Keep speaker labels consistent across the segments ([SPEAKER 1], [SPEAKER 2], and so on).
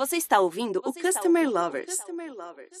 [SPEAKER 1] Você está ouvindo Você o Customer ouvindo Lovers. Customer Lovers.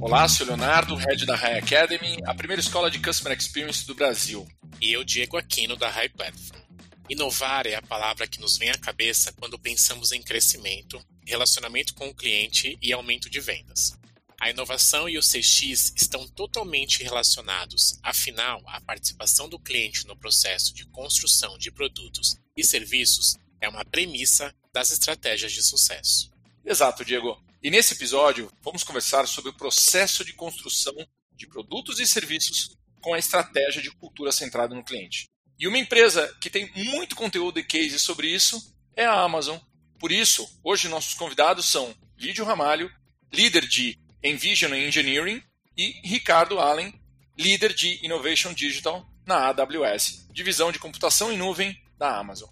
[SPEAKER 2] Olá, sou Leonardo, head da High Academy, a primeira escola de Customer Experience do Brasil.
[SPEAKER 3] E eu, Diego Aquino, da High Platform. Inovar é a palavra que nos vem à cabeça quando pensamos em crescimento, relacionamento com o cliente e aumento de vendas. A inovação e o CX estão totalmente relacionados, afinal, a participação do cliente no processo de construção de produtos e serviços é uma premissa das estratégias de sucesso.
[SPEAKER 2] Exato, Diego. E nesse episódio, vamos conversar sobre o processo de construção de produtos e serviços com a estratégia de cultura centrada no cliente. E uma empresa que tem muito conteúdo e case sobre isso é a Amazon. Por isso, hoje nossos convidados são Lídio Ramalho, líder de Envision Engineering, e Ricardo Allen, líder de Innovation Digital na AWS, divisão de computação em nuvem da Amazon.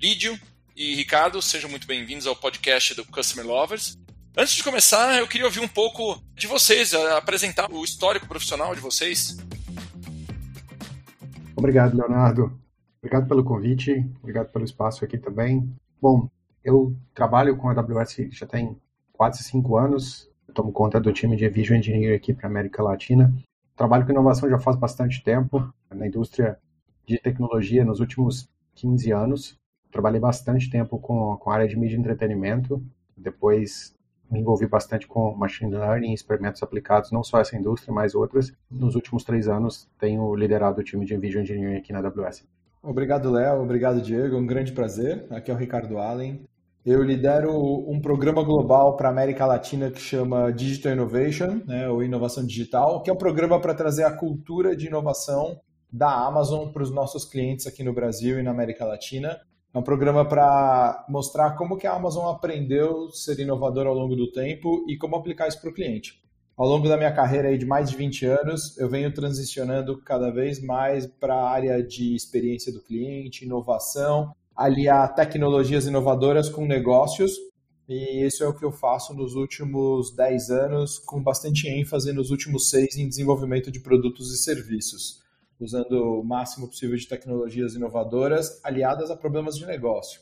[SPEAKER 2] Lídio e Ricardo, sejam muito bem-vindos ao podcast do Customer Lovers. Antes de começar, eu queria ouvir um pouco de vocês, apresentar o histórico profissional de vocês.
[SPEAKER 4] Obrigado, Leonardo. Obrigado pelo convite, obrigado pelo espaço aqui também. Bom, eu trabalho com a AWS já tem quase cinco anos, tomo conta do time de Visual Engineering aqui para América Latina. Trabalho com inovação já faz bastante tempo, na indústria de tecnologia nos últimos 15 anos. Trabalhei bastante tempo com, com a área de mídia e entretenimento, depois me envolvi bastante com machine learning experimentos aplicados, não só essa indústria, mas outras. Nos últimos três anos, tenho liderado o time de Visual Engineering aqui na AWS.
[SPEAKER 5] Obrigado, Léo. Obrigado, Diego. Um grande prazer. Aqui é o Ricardo Allen. Eu lidero um programa global para a América Latina que chama Digital Innovation, né, ou Inovação Digital, que é um programa para trazer a cultura de inovação da Amazon para os nossos clientes aqui no Brasil e na América Latina. É um programa para mostrar como que a Amazon aprendeu a ser inovadora ao longo do tempo e como aplicar isso para o cliente. Ao longo da minha carreira aí de mais de 20 anos, eu venho transicionando cada vez mais para a área de experiência do cliente, inovação aliar tecnologias inovadoras com negócios. E isso é o que eu faço nos últimos 10 anos, com bastante ênfase nos últimos seis em desenvolvimento de produtos e serviços, usando o máximo possível de tecnologias inovadoras aliadas a problemas de negócio.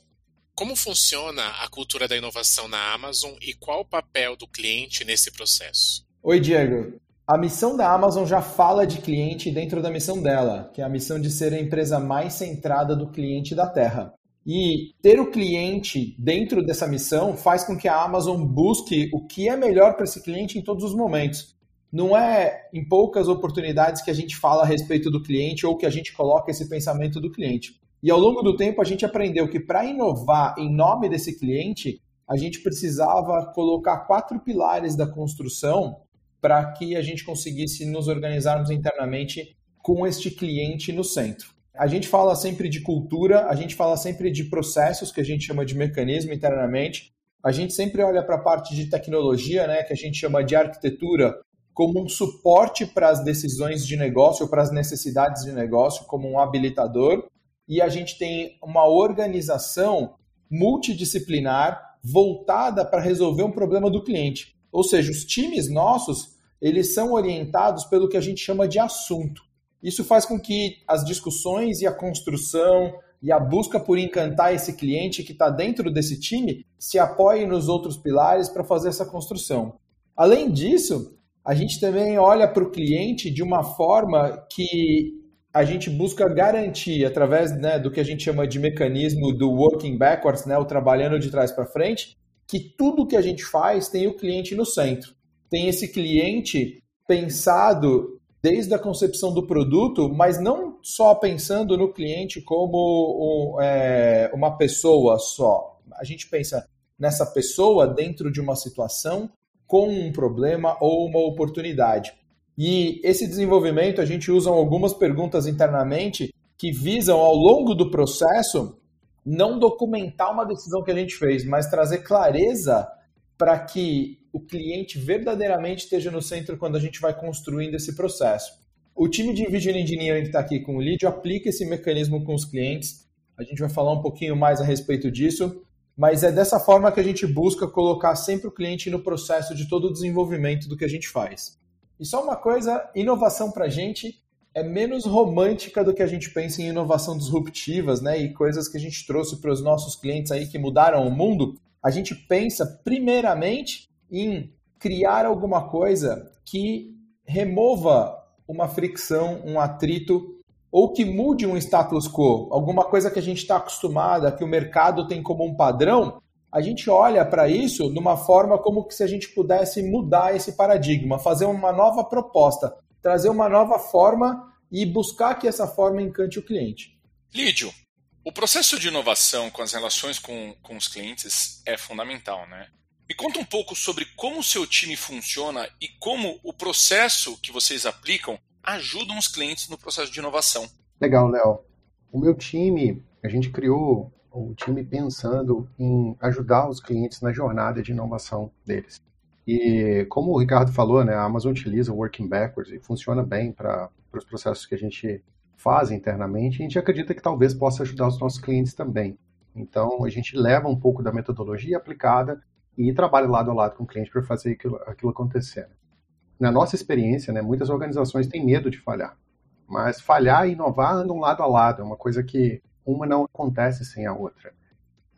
[SPEAKER 3] Como funciona a cultura da inovação na Amazon e qual o papel do cliente nesse processo?
[SPEAKER 5] Oi, Diego. A missão da Amazon já fala de cliente dentro da missão dela, que é a missão de ser a empresa mais centrada do cliente da Terra. E ter o cliente dentro dessa missão faz com que a Amazon busque o que é melhor para esse cliente em todos os momentos. Não é em poucas oportunidades que a gente fala a respeito do cliente ou que a gente coloca esse pensamento do cliente. E ao longo do tempo a gente aprendeu que para inovar em nome desse cliente, a gente precisava colocar quatro pilares da construção para que a gente conseguisse nos organizarmos internamente com este cliente no centro. A gente fala sempre de cultura, a gente fala sempre de processos, que a gente chama de mecanismo internamente. A gente sempre olha para a parte de tecnologia, né, que a gente chama de arquitetura, como um suporte para as decisões de negócio, para as necessidades de negócio, como um habilitador. E a gente tem uma organização multidisciplinar voltada para resolver um problema do cliente. Ou seja, os times nossos, eles são orientados pelo que a gente chama de assunto. Isso faz com que as discussões e a construção e a busca por encantar esse cliente que está dentro desse time se apoie nos outros pilares para fazer essa construção. Além disso, a gente também olha para o cliente de uma forma que a gente busca garantir, através né, do que a gente chama de mecanismo do working backwards, né, o trabalhando de trás para frente, que tudo que a gente faz tem o cliente no centro. Tem esse cliente pensado desde a concepção do produto, mas não só pensando no cliente como é, uma pessoa só. A gente pensa nessa pessoa dentro de uma situação com um problema ou uma oportunidade. E esse desenvolvimento a gente usa algumas perguntas internamente que visam ao longo do processo não documentar uma decisão que a gente fez, mas trazer clareza para que o cliente verdadeiramente esteja no centro quando a gente vai construindo esse processo. O time de Vision Engineering que está aqui com o Lídio aplica esse mecanismo com os clientes. A gente vai falar um pouquinho mais a respeito disso, mas é dessa forma que a gente busca colocar sempre o cliente no processo de todo o desenvolvimento do que a gente faz. E só uma coisa, inovação para a gente é menos romântica do que a gente pensa em inovação disruptivas, né? E coisas que a gente trouxe para os nossos clientes aí que mudaram o mundo. A gente pensa primeiramente em criar alguma coisa que remova uma fricção, um atrito ou que mude um status quo, alguma coisa que a gente está acostumada, que o mercado tem como um padrão, a gente olha para isso de uma forma como se a gente pudesse mudar esse paradigma, fazer uma nova proposta, trazer uma nova forma e buscar que essa forma encante o cliente.
[SPEAKER 2] Lídio, o processo de inovação com as relações com, com os clientes é fundamental, né? Me conta um pouco sobre como o seu time funciona e como o processo que vocês aplicam ajudam os clientes no processo de inovação.
[SPEAKER 4] Legal, Léo. O meu time, a gente criou o time pensando em ajudar os clientes na jornada de inovação deles. E como o Ricardo falou, né, a Amazon utiliza o Working Backwards e funciona bem para os processos que a gente faz internamente. A gente acredita que talvez possa ajudar os nossos clientes também. Então, a gente leva um pouco da metodologia aplicada e trabalha lado a lado com o cliente para fazer aquilo, aquilo acontecer na nossa experiência, né, muitas organizações têm medo de falhar. Mas falhar e inovar andam lado a lado, é uma coisa que uma não acontece sem a outra.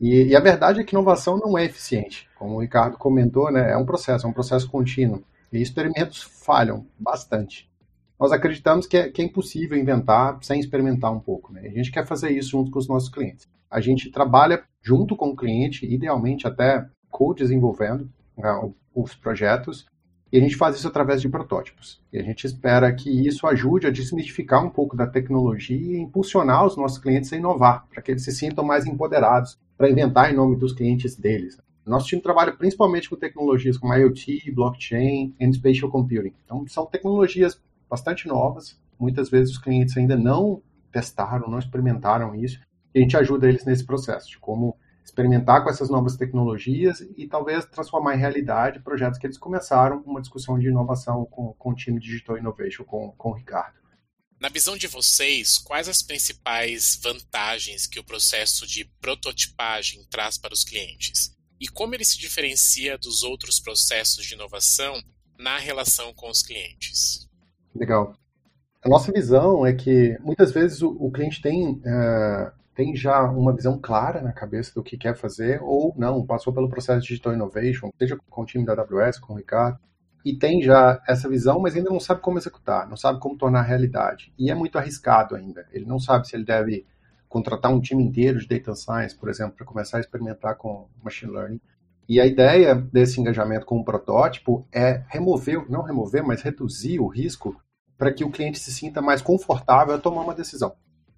[SPEAKER 4] E, e, a verdade é que inovação não é eficiente. Como o Ricardo comentou, né, é um processo, é um processo contínuo. E experimentos falham bastante. Nós acreditamos que é, que é impossível inventar sem experimentar um pouco. Né? A gente quer fazer isso junto com os nossos clientes. A gente trabalha junto com o cliente, idealmente até co-desenvolvendo né, os projetos, e a gente faz isso através de protótipos. E a gente espera que isso ajude a desmistificar um pouco da tecnologia e impulsionar os nossos clientes a inovar, para que eles se sintam mais empoderados para inventar em nome dos clientes deles. Nosso time trabalha principalmente com tecnologias como IoT, blockchain e spatial computing. Então, são tecnologias bastante novas. Muitas vezes os clientes ainda não testaram, não experimentaram isso. E a gente ajuda eles nesse processo de como experimentar com essas novas tecnologias e talvez transformar em realidade projetos que eles começaram uma discussão de inovação com, com o time Digital Innovation, com, com o Ricardo.
[SPEAKER 3] Na visão de vocês, quais as principais vantagens que o processo de prototipagem traz para os clientes? E como ele se diferencia dos outros processos de inovação na relação com os clientes?
[SPEAKER 4] Legal. A nossa visão é que muitas vezes o, o cliente tem uh, tem já uma visão clara na cabeça do que quer fazer, ou não, passou pelo processo de Digital Innovation, seja com o time da AWS, com o Ricardo, e tem já essa visão, mas ainda não sabe como executar, não sabe como tornar realidade. E é muito arriscado ainda. Ele não sabe se ele deve contratar um time inteiro de data science, por exemplo, para começar a experimentar com machine learning. E a ideia desse engajamento com o protótipo é remover, não remover, mas reduzir o risco para que o cliente se sinta mais confortável a tomar uma decisão.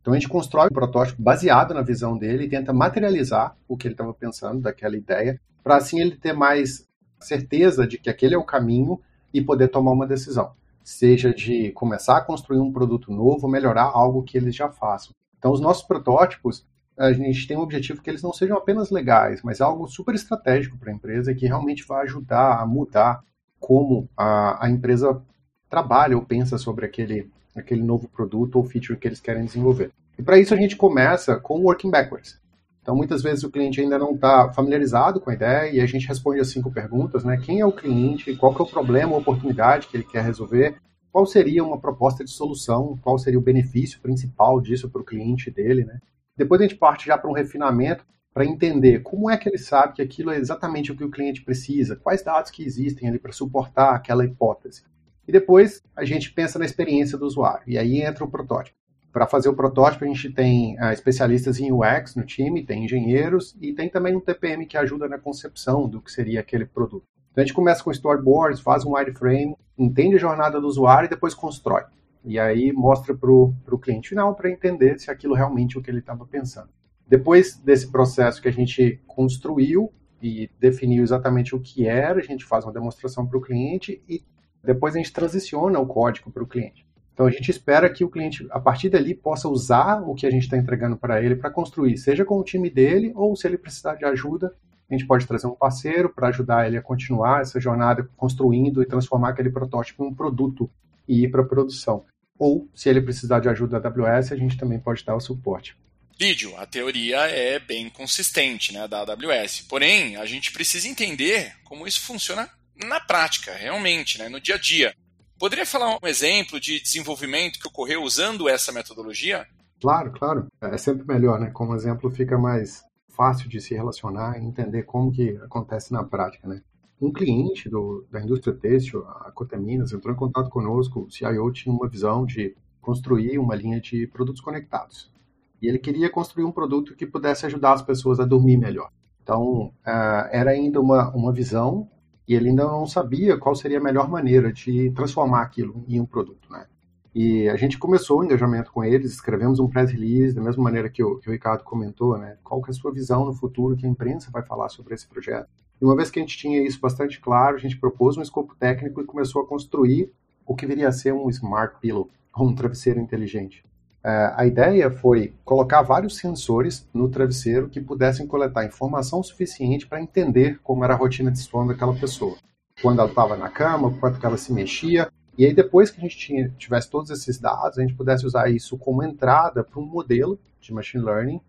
[SPEAKER 4] Então a gente constrói um protótipo baseado na visão dele e tenta materializar o que ele estava pensando daquela ideia, para assim ele ter mais certeza de que aquele é o caminho e poder tomar uma decisão, seja de começar a construir um produto novo, melhorar algo que eles já façam. Então os nossos protótipos, a gente tem o objetivo que eles não sejam apenas legais, mas algo super estratégico para a empresa que realmente vai ajudar a mudar como a, a empresa trabalha ou pensa sobre aquele aquele novo produto ou feature que eles querem desenvolver. E para isso a gente começa com o working backwards. Então, muitas vezes o cliente ainda não está familiarizado com a ideia e a gente responde as cinco perguntas, né? Quem é o cliente? Qual que é o problema ou oportunidade que ele quer resolver? Qual seria uma proposta de solução? Qual seria o benefício principal disso para o cliente dele, né? Depois a gente parte já para um refinamento para entender como é que ele sabe que aquilo é exatamente o que o cliente precisa, quais dados que existem ali para suportar aquela hipótese. E depois a gente pensa na experiência do usuário. E aí entra o protótipo. Para fazer o protótipo, a gente tem uh, especialistas em UX no time, tem engenheiros e tem também um TPM que ajuda na concepção do que seria aquele produto. Então a gente começa com storyboards, faz um wireframe, entende a jornada do usuário e depois constrói. E aí mostra para o cliente final para entender se aquilo realmente é o que ele estava pensando. Depois desse processo que a gente construiu e definiu exatamente o que era, a gente faz uma demonstração para o cliente e depois a gente transiciona o código para o cliente. Então a gente espera que o cliente, a partir dali, possa usar o que a gente está entregando para ele para construir, seja com o time dele ou se ele precisar de ajuda, a gente pode trazer um parceiro para ajudar ele a continuar essa jornada construindo e transformar aquele protótipo em um produto e ir para produção. Ou, se ele precisar de ajuda da AWS, a gente também pode dar o suporte.
[SPEAKER 2] Lídio, a teoria é bem consistente né, da AWS. Porém, a gente precisa entender como isso funciona na prática, realmente, né, no dia a dia. Poderia falar um exemplo de desenvolvimento que ocorreu usando essa metodologia?
[SPEAKER 4] Claro, claro. É sempre melhor, né? Como exemplo fica mais fácil de se relacionar e entender como que acontece na prática, né? Um cliente do, da indústria têxtil, a Coteminas, entrou em contato conosco. O CIO tinha uma visão de construir uma linha de produtos conectados. E ele queria construir um produto que pudesse ajudar as pessoas a dormir melhor. Então, uh, era ainda uma, uma visão e ele ainda não sabia qual seria a melhor maneira de transformar aquilo em um produto, né? E a gente começou o engajamento com eles, escrevemos um press release, da mesma maneira que o, que o Ricardo comentou, né? Qual que é a sua visão no futuro, que a imprensa vai falar sobre esse projeto. E uma vez que a gente tinha isso bastante claro, a gente propôs um escopo técnico e começou a construir o que viria a ser um Smart Pillow, um travesseiro inteligente. É, a ideia foi colocar vários sensores no travesseiro que pudessem coletar informação suficiente para entender como era a rotina de sono daquela pessoa. Quando ela estava na cama, quanto ela se mexia. E aí, depois que a gente tinha, tivesse todos esses dados, a gente pudesse usar isso como entrada para um modelo de machine learning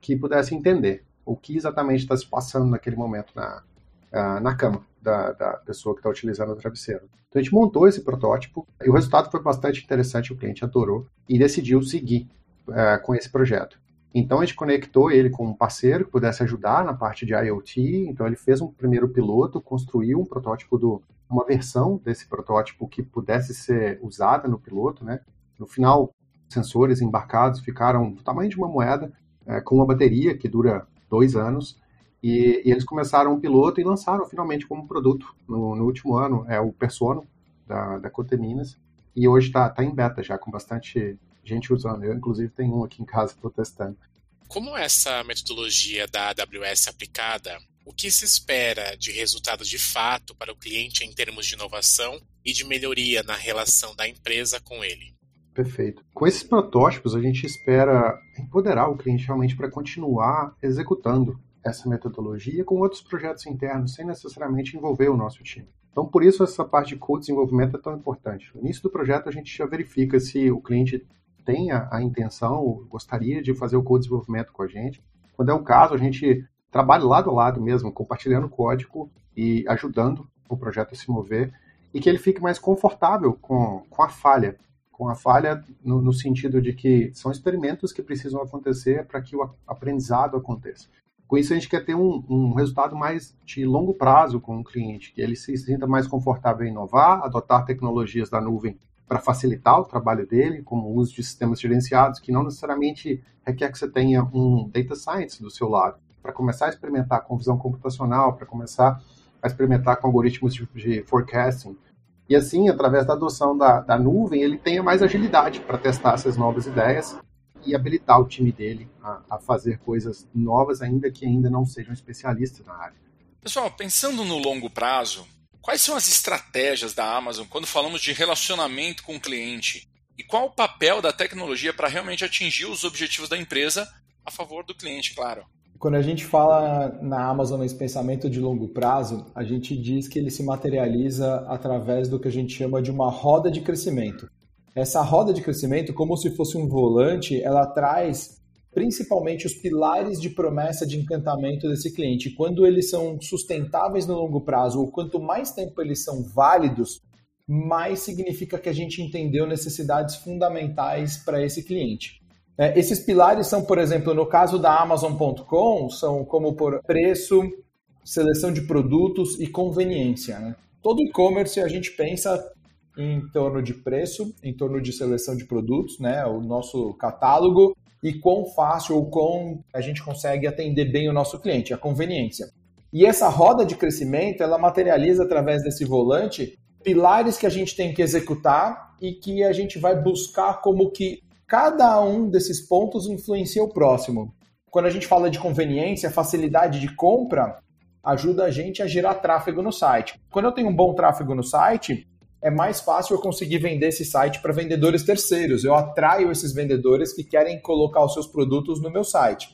[SPEAKER 4] que pudesse entender o que exatamente está se passando naquele momento na, uh, na cama da, da pessoa que está utilizando o travesseiro. Então a gente montou esse protótipo e o resultado foi bastante interessante, o cliente adorou e decidiu seguir uh, com esse projeto. Então a gente conectou ele com um parceiro que pudesse ajudar na parte de IoT. Então ele fez um primeiro piloto, construiu um protótipo do uma versão desse protótipo que pudesse ser usada no piloto, né? No final, sensores embarcados ficaram do tamanho de uma moeda, é, com uma bateria que dura dois anos e, e, eles começaram um piloto e lançaram finalmente como produto no, no último ano, é o Persono, da, da Coteminas, e hoje está tá em beta já, com bastante gente usando. Eu, inclusive, tenho um aqui em casa, estou testando.
[SPEAKER 3] Como essa metodologia da AWS aplicada, o que se espera de resultado de fato para o cliente em termos de inovação e de melhoria na relação da empresa com ele?
[SPEAKER 4] Perfeito. Com esses protótipos, a gente espera empoderar o cliente realmente para continuar executando essa metodologia com outros projetos internos, sem necessariamente envolver o nosso time. Então, por isso, essa parte de co-desenvolvimento é tão importante. No início do projeto, a gente já verifica se o cliente tem a, a intenção, gostaria de fazer o co-desenvolvimento com a gente. Quando é o caso, a gente trabalha lado a lado mesmo, compartilhando código e ajudando o projeto a se mover e que ele fique mais confortável com, com a falha. Com a falha no, no sentido de que são experimentos que precisam acontecer para que o aprendizado aconteça. Com isso, a gente quer ter um, um, resultado mais de longo prazo com o cliente, que ele se sinta mais confortável em inovar, adotar tecnologias da nuvem para facilitar o trabalho dele, como o uso de sistemas gerenciados, que não necessariamente requer que você tenha um data science do seu lado, para começar a experimentar com visão computacional, para começar a experimentar com algoritmos de, de, forecasting. E assim, através da adoção da, da nuvem, ele tenha mais agilidade para testar essas novas ideias e habilitar o time dele a, a fazer coisas novas, ainda que ainda não sejam especialistas na área.
[SPEAKER 2] Pessoal, pensando no longo prazo, quais são as estratégias da Amazon quando falamos de relacionamento com o cliente? E qual o papel da tecnologia para realmente atingir os objetivos da empresa a favor do cliente, claro?
[SPEAKER 5] Quando a gente fala na Amazon nesse pensamento de longo prazo, a gente diz que ele se materializa através do que a gente chama de uma roda de crescimento. Essa roda de crescimento, como se fosse um volante, ela traz principalmente os pilares de promessa de encantamento desse cliente. Quando eles são sustentáveis no longo prazo, ou quanto mais tempo eles são válidos, mais significa que a gente entendeu necessidades fundamentais para esse cliente. É, esses pilares são, por exemplo, no caso da Amazon.com, são como por preço, seleção de produtos e conveniência. Né? Todo e-commerce a gente pensa em torno de preço, em torno de seleção de produtos, né, o nosso catálogo e quão fácil ou quão a gente consegue atender bem o nosso cliente, a conveniência. E essa roda de crescimento, ela materializa através desse volante pilares que a gente tem que executar e que a gente vai buscar como que cada um desses pontos influencia o próximo. Quando a gente fala de conveniência, facilidade de compra, ajuda a gente a gerar tráfego no site. Quando eu tenho um bom tráfego no site, é mais fácil eu conseguir vender esse site para vendedores terceiros. Eu atraio esses vendedores que querem colocar os seus produtos no meu site.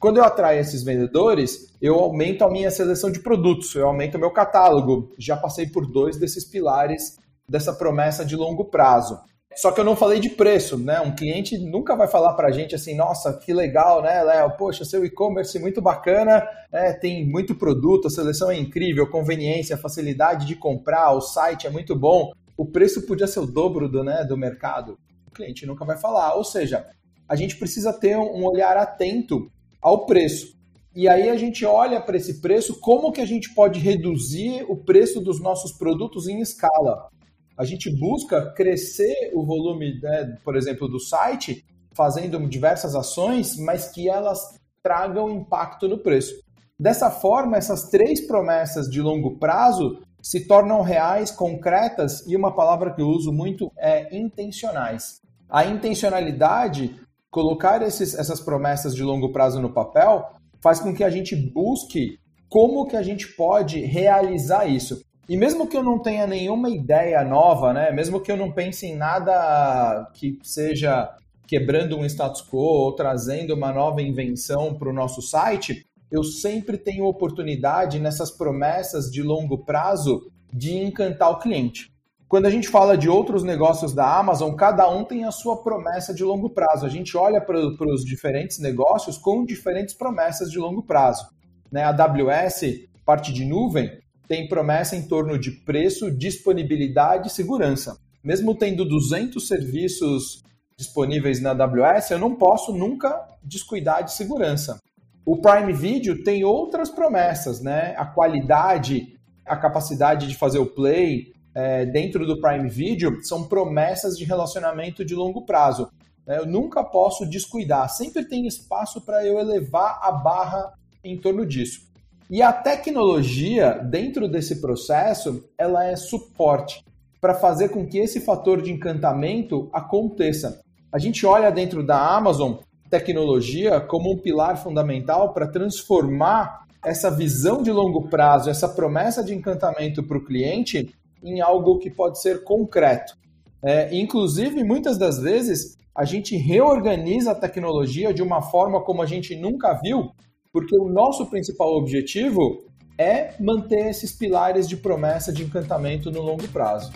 [SPEAKER 5] Quando eu atraio esses vendedores, eu aumento a minha seleção de produtos, eu aumento o meu catálogo. Já passei por dois desses pilares dessa promessa de longo prazo. Só que eu não falei de preço, né? Um cliente nunca vai falar para a gente assim, nossa, que legal, né, Léo? Poxa, seu e-commerce muito bacana, né? tem muito produto, a seleção é incrível, conveniência, facilidade de comprar, o site é muito bom. o preço podia ser o dobro do, né, do mercado? O cliente nunca vai falar. Ou seja, a gente precisa ter um olhar atento ao preço. E aí a gente olha para esse preço, como que a gente pode reduzir o preço dos nossos produtos em escala. A gente busca crescer o volume, né, por exemplo, do site, fazendo diversas ações, mas que elas tragam impacto no preço. Dessa forma, essas três promessas de longo prazo se tornam reais, concretas e uma palavra que eu uso muito é intencionais. A intencionalidade, colocar esses, essas promessas de longo prazo no papel, faz com que a gente busque como que a gente pode realizar isso. E mesmo que eu não tenha nenhuma ideia nova, né? Mesmo que eu não pense em nada que seja quebrando um status quo ou trazendo uma nova invenção para o nosso site, eu sempre tenho oportunidade nessas promessas de longo prazo de encantar o cliente. Quando a gente fala de outros negócios da Amazon, cada um tem a sua promessa de longo prazo. A gente olha para os diferentes negócios com diferentes promessas de longo prazo. Né? A AWS, parte de nuvem, tem promessa em torno de preço, disponibilidade e segurança. Mesmo tendo 200 serviços disponíveis na AWS, eu não posso nunca descuidar de segurança. O Prime Video tem outras promessas, né? A qualidade, a capacidade de fazer o play, é, dentro do Prime Video são promessas de relacionamento de longo prazo. É, eu nunca posso descuidar, sempre tem espaço para eu elevar a barra em torno disso. E a tecnologia, dentro desse processo, ela é suporte para fazer com que esse fator de encantamento aconteça. A gente olha dentro da Amazon tecnologia como um pilar fundamental para transformar essa visão de longo prazo, essa promessa de encantamento para o cliente em algo que pode ser concreto. É, inclusive, muitas das vezes, a gente reorganiza a tecnologia de uma forma como a gente nunca viu, porque o nosso principal objetivo é manter esses pilares de promessa de encantamento no longo prazo.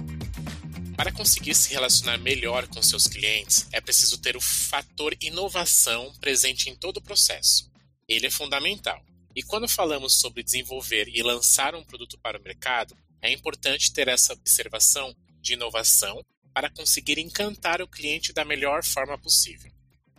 [SPEAKER 3] Para conseguir se relacionar melhor com seus clientes, é preciso ter o fator inovação presente em todo o processo. Ele é fundamental. E quando falamos sobre desenvolver e lançar um produto para o mercado, é importante ter essa observação de inovação para conseguir encantar o cliente da melhor forma possível.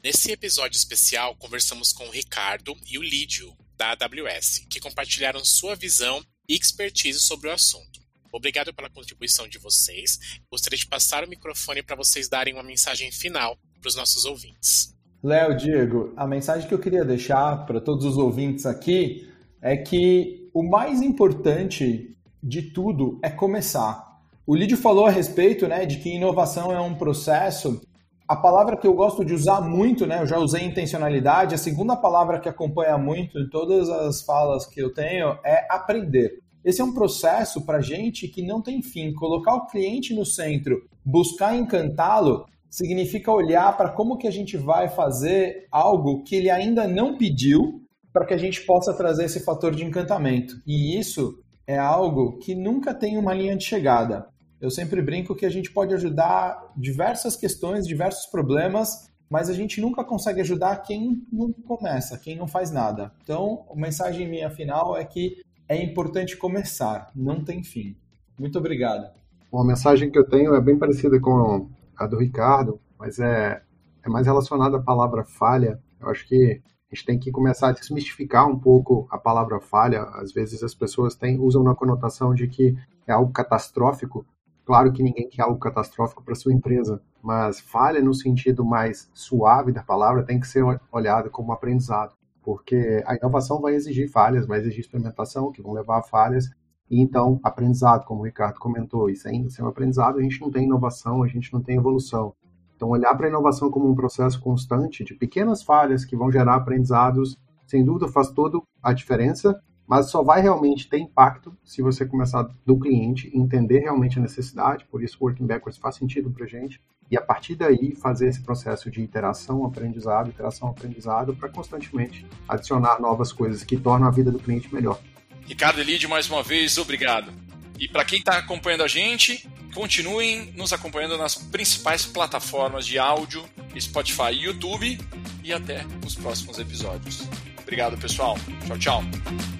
[SPEAKER 3] Nesse episódio especial, conversamos com o Ricardo e o Lídio, da AWS, que compartilharam sua visão e expertise sobre o assunto. Obrigado pela contribuição de vocês. Gostaria de passar o microfone para vocês darem uma mensagem final para os nossos ouvintes.
[SPEAKER 5] Léo, Diego, a mensagem que eu queria deixar para todos os ouvintes aqui é que o mais importante de tudo é começar. O Lídio falou a respeito né, de que inovação é um processo. A palavra que eu gosto de usar muito, né, eu já usei intencionalidade, a segunda palavra que acompanha muito em todas as falas que eu tenho é aprender. Esse é um processo para gente que não tem fim. Colocar o cliente no centro, buscar encantá-lo, significa olhar para como que a gente vai fazer algo que ele ainda não pediu para que a gente possa trazer esse fator de encantamento. E isso é algo que nunca tem uma linha de chegada. Eu sempre brinco que a gente pode ajudar diversas questões, diversos problemas, mas a gente nunca consegue ajudar quem não começa, quem não faz nada. Então, a mensagem minha final é que é importante começar, não tem fim. Muito obrigado.
[SPEAKER 4] Bom, a mensagem que eu tenho é bem parecida com a do Ricardo, mas é, é mais relacionada à palavra falha. Eu acho que a gente tem que começar a desmistificar um pouco a palavra falha. Às vezes as pessoas têm, usam na conotação de que é algo catastrófico. Claro que ninguém quer algo catastrófico para sua empresa, mas falha no sentido mais suave da palavra tem que ser olhada como aprendizado, porque a inovação vai exigir falhas, vai exigir experimentação, que vão levar a falhas, e então aprendizado, como o Ricardo comentou, e sem, sem aprendizado a gente não tem inovação, a gente não tem evolução. Então, olhar para a inovação como um processo constante de pequenas falhas que vão gerar aprendizados, sem dúvida faz toda a diferença, mas só vai realmente ter impacto se você começar do cliente, entender realmente a necessidade, por isso o Working Backwards faz sentido para gente, e a partir daí fazer esse processo de iteração, aprendizado, iteração, aprendizado, para constantemente adicionar novas coisas que tornam a vida do cliente melhor.
[SPEAKER 2] Ricardo Elide, mais uma vez, obrigado. E para quem está acompanhando a gente, continuem nos acompanhando nas principais plataformas de áudio, Spotify e YouTube. E até os próximos episódios. Obrigado, pessoal. Tchau, tchau.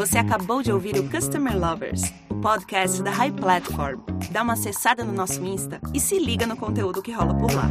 [SPEAKER 1] Você acabou de ouvir o Customer Lovers, o podcast da High Platform. Dá uma acessada no nosso Insta e se liga no conteúdo que rola por lá.